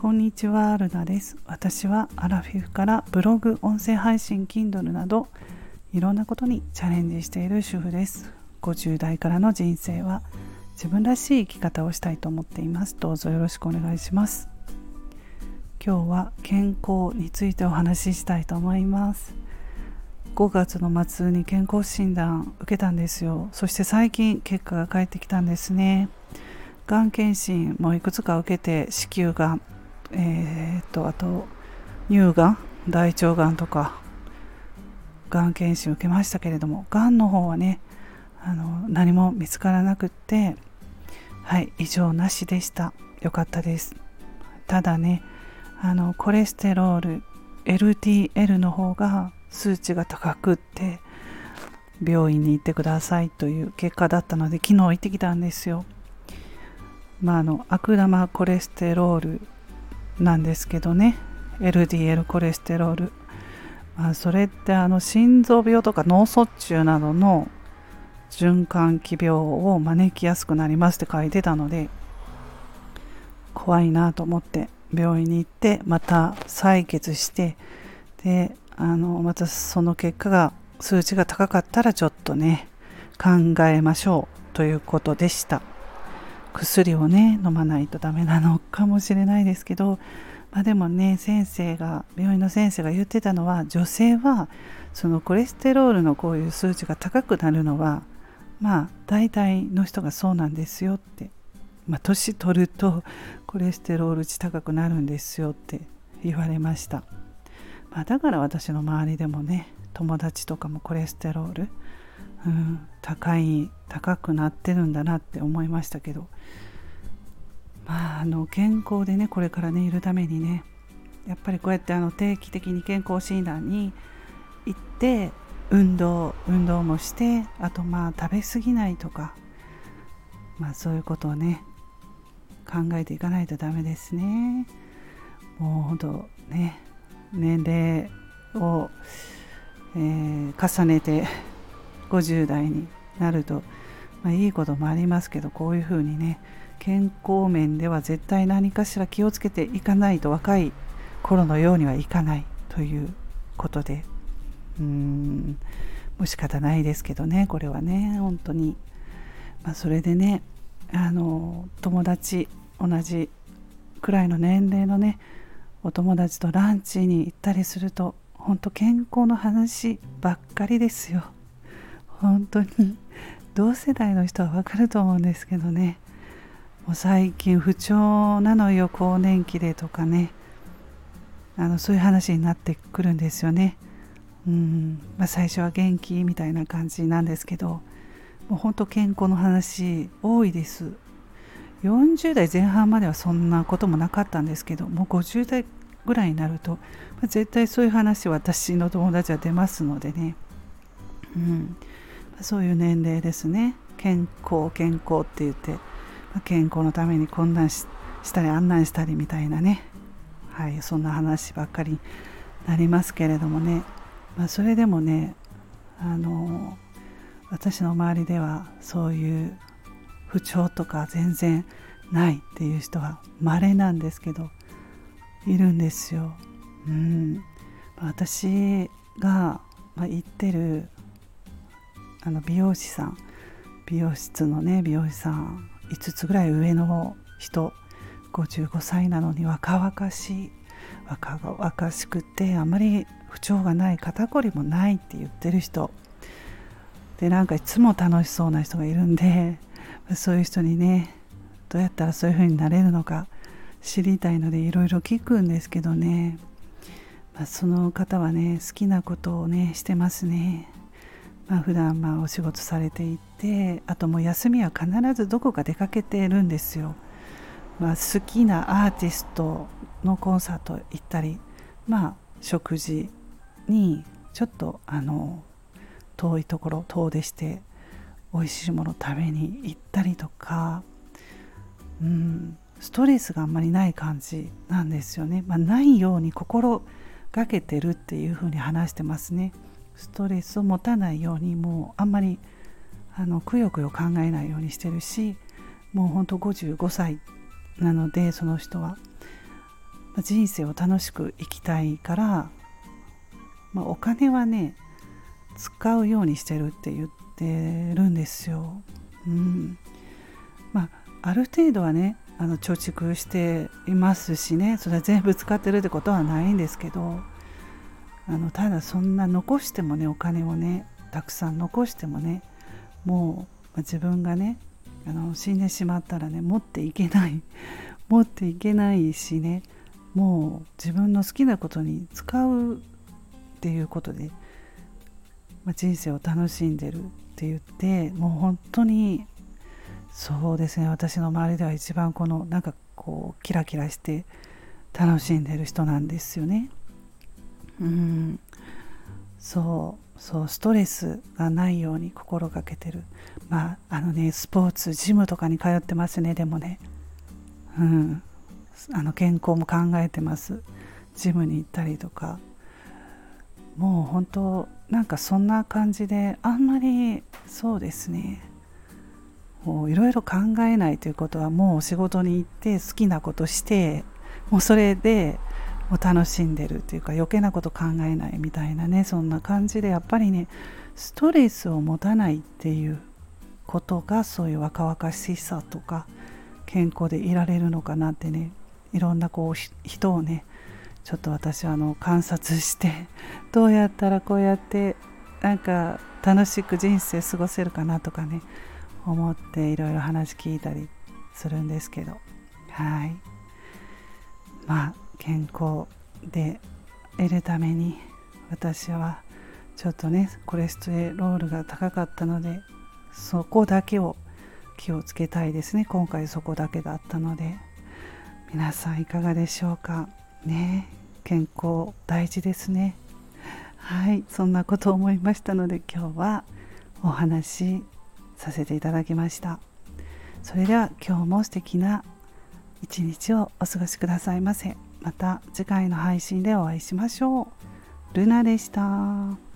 こんにちは、ルナです。私はアラフィフからブログ、音声配信、Kindle などいろんなことにチャレンジしている主婦です。50代からの人生は自分らしい生き方をしたいと思っています。どうぞよろしくお願いします。今日は健康についてお話ししたいと思います。5月の末に健康診断受けたんですよ。そして最近結果が返ってきたんですね。がん検診もいくつか受けて子宮がんえー、っとあと乳がん大腸がんとかがん検診受けましたけれどもがんの方はねあの何も見つからなくってはい異常なしでした。よかったです。ただねあのコレステロール LTL の方が数値が高くって病院に行ってくださいという結果だったので昨日行ってきたんですよ。まああの悪玉コレステロールなんですけどね LDL コレステロール、まあ、それってあの心臓病とか脳卒中などの循環器病を招きやすくなりますって書いてたので怖いなと思って病院に行ってまた採血してであのまたその結果が数値が高かったらちょっとね考えましょうということでした。薬をね飲まないとダメなのかもしれないですけど、まあ、でもね先生が病院の先生が言ってたのは女性はそのコレステロールのこういう数値が高くなるのはまあ大体の人がそうなんですよって、まあ、年取るとコレステロール値高くなるんですよって言われました、まあ、だから私の周りでもね友達とかもコレステロールうん、高い高くなってるんだなって思いましたけど。まああの健康でねこれからねいるためにねやっぱりこうやってあの定期的に健康診断に行って運動運動もしてあとまあ食べ過ぎないとかまあそういうことをね考えていかないとダメですね。もうほんとね年齢を、えー、重ねて50代になると、まあ、いいこともありますけどこういうふうにね健康面では絶対何かしら気をつけていかないと若い頃のようにはいかないということでうーんもう仕方ないですけどねこれはね本当に、まあ、それでねあの友達同じくらいの年齢のねお友達とランチに行ったりすると本当健康の話ばっかりですよ。本当に同世代の人はわかると思うんですけどね。もう最近不調なのよ更年期でとかね。あのそういう話になってくるんですよね。うん。まあ、最初は元気みたいな感じなんですけど。もう本当健康の話多いです。40代前半まではそんなこともなかったんですけど。もう50代ぐらいになると、まあ、絶対そういう話私の友達は出ますのでね、うん、そういう年齢ですね。健康健康って言って、ま健康のためにこんなんしたり案内したりみたいなね。はいそんな話ばっかりになりますけれどもね、まあ、それでもねあの私の周りではそういう不調とか全然ないっていう人は稀なんですけどいるんですよ。うん、私が、まあ、行ってるあの美容師さん美容室のね美容師さん5つぐらい上の人55歳なのに若々しい若々しくてあまり不調がない肩こりもないって言ってる人。でなんかいつも楽しそうな人がいるんで そういう人にねどうやったらそういう風になれるのか知りたいのでいろいろ聞くんですけどね、まあ、その方はね好きなことをねしてますね。まあ、普段まあお仕事されていてあともう休みは必ずどこか出かけてるんですよ。まあ、好きなアーティストのコンサート行ったり、まあ、食事にちょっとあの遠いところ遠出して美味しいもの食べに行ったりとか、うん、ストレスがあんまりない感じなんですよね。まあ、ないように心がけてるっていうふうに話してますね。ストレスを持たないようにもうあんまりあのくよくよ考えないようにしてるしもうほんと55歳なのでその人は。人生を楽しく生きたいから、まあ、お金はね使うようにしてるって言ってるんですよ。うん。まあ、ある程度はねあの貯蓄していますしねそれは全部使ってるってことはないんですけど。あのただそんな残してもねお金をねたくさん残してもねもう自分がねあの死んでしまったらね持っていけない 持っていけないしねもう自分の好きなことに使うっていうことで、まあ、人生を楽しんでるって言ってもう本当にそうですね私の周りでは一番このなんかこうキラキラして楽しんでる人なんですよね。うん。そうそうストレスがないように心がけてる。まああのねスポーツジムとかに通ってますねでもね。うん。あの健康も考えてます。ジムに行ったりとか。もう本当なんかそんな感じであんまりそうですね。いろいろ考えないということはもう仕事に行って好きなことしてもうそれでを楽しんでるっていうか余計なこと考えないみたいなねそんな感じでやっぱりねストレスを持たないっていうことがそういう若々しさとか健康でいられるのかなってねいろんなこう人をねちょっと私はあの観察して どうやったらこうやってなんか楽しく人生過ごせるかなとかね思っていろいろ話聞いたりするんですけど。はい。まあ健康で得るために私はちょっとねコレステロールが高かったのでそこだけを気をつけたいですね。今回そこだけだったので。皆さんいかがでしょうか？ね。健康大事ですね。はい。そんなことを思いましたので今日はお話しさせていただきました。それでは今日も素敵な一日をお過ごしくださいませ。また次回の配信でお会いしましょう。ルナでした。